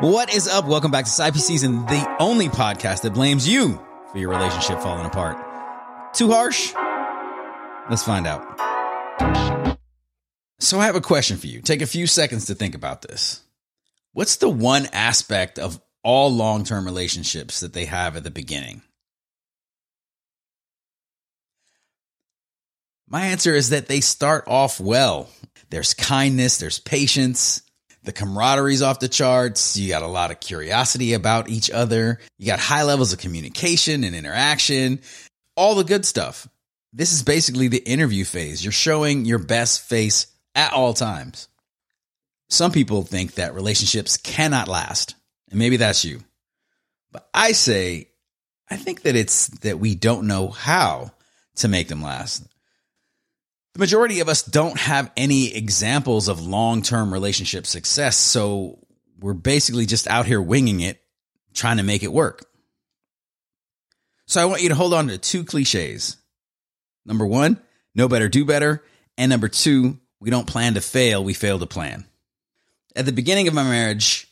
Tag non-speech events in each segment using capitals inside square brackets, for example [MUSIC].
What is up? Welcome back to Side Season, the only podcast that blames you for your relationship falling apart. Too harsh? Let's find out. So, I have a question for you. Take a few seconds to think about this. What's the one aspect of all long term relationships that they have at the beginning? My answer is that they start off well. There's kindness, there's patience, the camaraderie's off the charts. You got a lot of curiosity about each other. You got high levels of communication and interaction, all the good stuff. This is basically the interview phase. You're showing your best face at all times. Some people think that relationships cannot last, and maybe that's you. But I say, I think that it's that we don't know how to make them last. The majority of us don't have any examples of long term relationship success. So we're basically just out here winging it, trying to make it work. So I want you to hold on to two cliches. Number one, know better, do better. And number two, we don't plan to fail, we fail to plan. At the beginning of my marriage,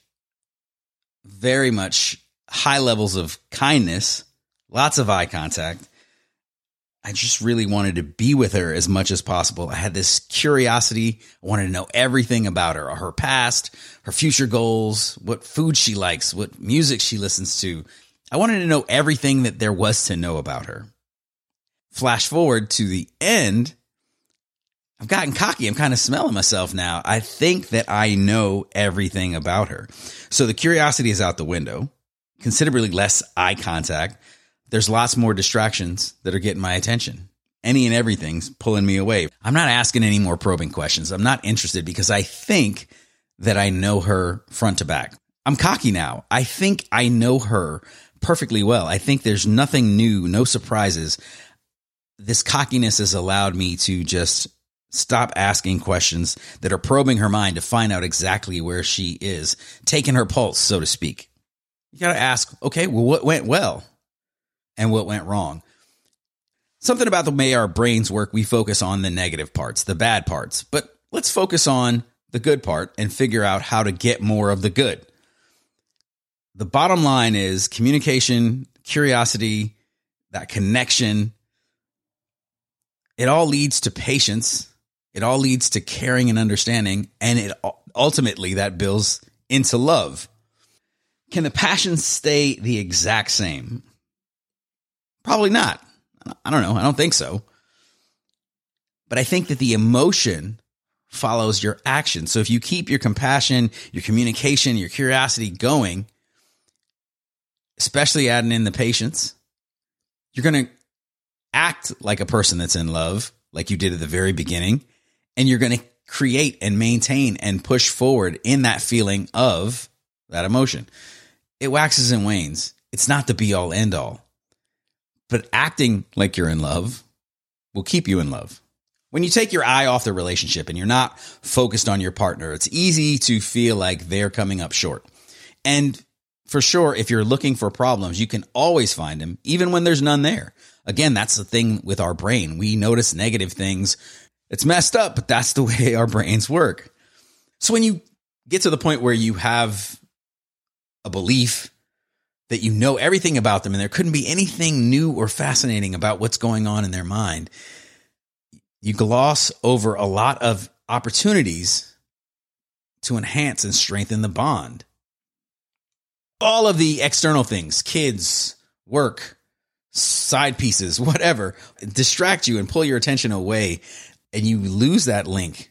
very much high levels of kindness, lots of eye contact, I just really wanted to be with her as much as possible. I had this curiosity. I wanted to know everything about her, her past, her future goals, what food she likes, what music she listens to. I wanted to know everything that there was to know about her. Flash forward to the end. I've gotten cocky. I'm kind of smelling myself now. I think that I know everything about her. So the curiosity is out the window, considerably less eye contact there's lots more distractions that are getting my attention. Any and everything's pulling me away. I'm not asking any more probing questions. I'm not interested because I think that I know her front to back. I'm cocky now. I think I know her perfectly well. I think there's nothing new, no surprises. This cockiness has allowed me to just stop asking questions that are probing her mind to find out exactly where she is, taking her pulse, so to speak. You got to ask, okay, well, what went well? And what went wrong. Something about the way our brains work, we focus on the negative parts, the bad parts, but let's focus on the good part and figure out how to get more of the good. The bottom line is communication, curiosity, that connection. It all leads to patience. It all leads to caring and understanding. And it ultimately that builds into love. Can the passion stay the exact same? Probably not. I don't know. I don't think so. But I think that the emotion follows your action. So if you keep your compassion, your communication, your curiosity going, especially adding in the patience, you're going to act like a person that's in love, like you did at the very beginning, and you're going to create and maintain and push forward in that feeling of that emotion. It waxes and wanes. It's not the be all end all. But acting like you're in love will keep you in love. When you take your eye off the relationship and you're not focused on your partner, it's easy to feel like they're coming up short. And for sure, if you're looking for problems, you can always find them, even when there's none there. Again, that's the thing with our brain. We notice negative things. It's messed up, but that's the [LAUGHS] way our brains work. So when you get to the point where you have a belief that you know everything about them and there couldn't be anything new or fascinating about what's going on in their mind, you gloss over a lot of opportunities to enhance and strengthen the bond. All of the external things, kids, work, side pieces, whatever, distract you and pull your attention away, and you lose that link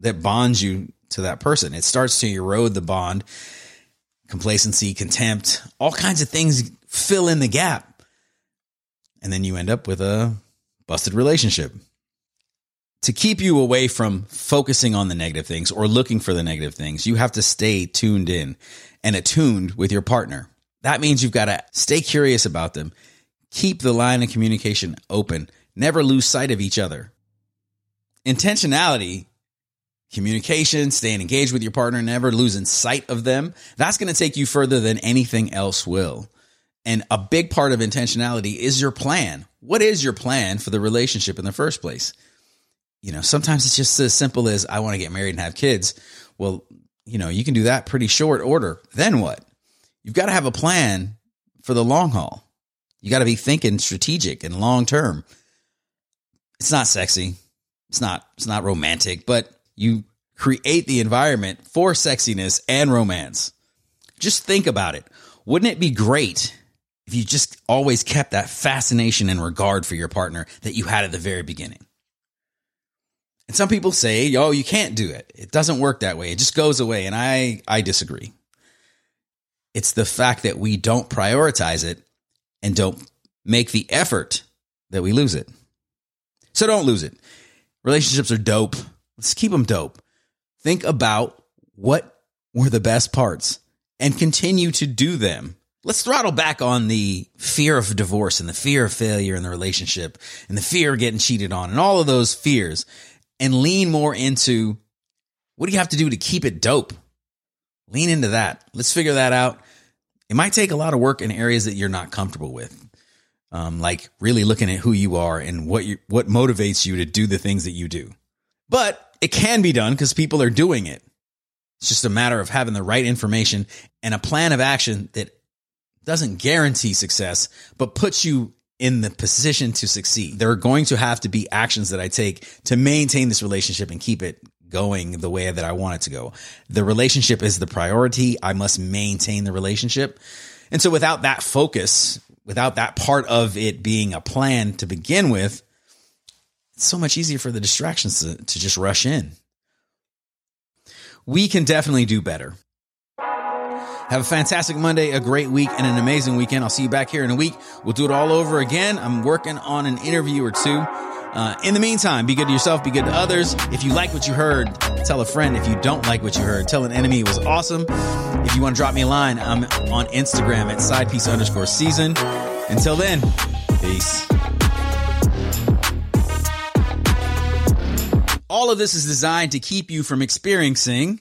that bonds you to that person. It starts to erode the bond complacency, contempt, all kinds of things fill in the gap. And then you end up with a busted relationship. To keep you away from focusing on the negative things or looking for the negative things, you have to stay tuned in and attuned with your partner. That means you've got to stay curious about them, keep the line of communication open, never lose sight of each other. Intentionality communication, staying engaged with your partner, never losing sight of them. That's going to take you further than anything else will. And a big part of intentionality is your plan. What is your plan for the relationship in the first place? You know, sometimes it's just as simple as I want to get married and have kids. Well, you know, you can do that pretty short order. Then what? You've got to have a plan for the long haul. You got to be thinking strategic and long term. It's not sexy. It's not it's not romantic, but you create the environment for sexiness and romance. Just think about it. Wouldn't it be great if you just always kept that fascination and regard for your partner that you had at the very beginning? And some people say, "Yo, you can't do it. It doesn't work that way. It just goes away." And I I disagree. It's the fact that we don't prioritize it and don't make the effort that we lose it. So don't lose it. Relationships are dope. Let's keep them dope. Think about what were the best parts and continue to do them. Let's throttle back on the fear of divorce and the fear of failure in the relationship and the fear of getting cheated on and all of those fears and lean more into what do you have to do to keep it dope? Lean into that. Let's figure that out. It might take a lot of work in areas that you're not comfortable with. Um, like really looking at who you are and what you, what motivates you to do the things that you do. But it can be done because people are doing it. It's just a matter of having the right information and a plan of action that doesn't guarantee success, but puts you in the position to succeed. There are going to have to be actions that I take to maintain this relationship and keep it going the way that I want it to go. The relationship is the priority. I must maintain the relationship. And so without that focus, without that part of it being a plan to begin with, it's so much easier for the distractions to, to just rush in. We can definitely do better. Have a fantastic Monday, a great week, and an amazing weekend. I'll see you back here in a week. We'll do it all over again. I'm working on an interview or two. Uh, in the meantime, be good to yourself, be good to others. If you like what you heard, tell a friend. If you don't like what you heard, tell an enemy it was awesome. If you want to drop me a line, I'm on Instagram at sidepiece underscore season. Until then, peace. All of this is designed to keep you from experiencing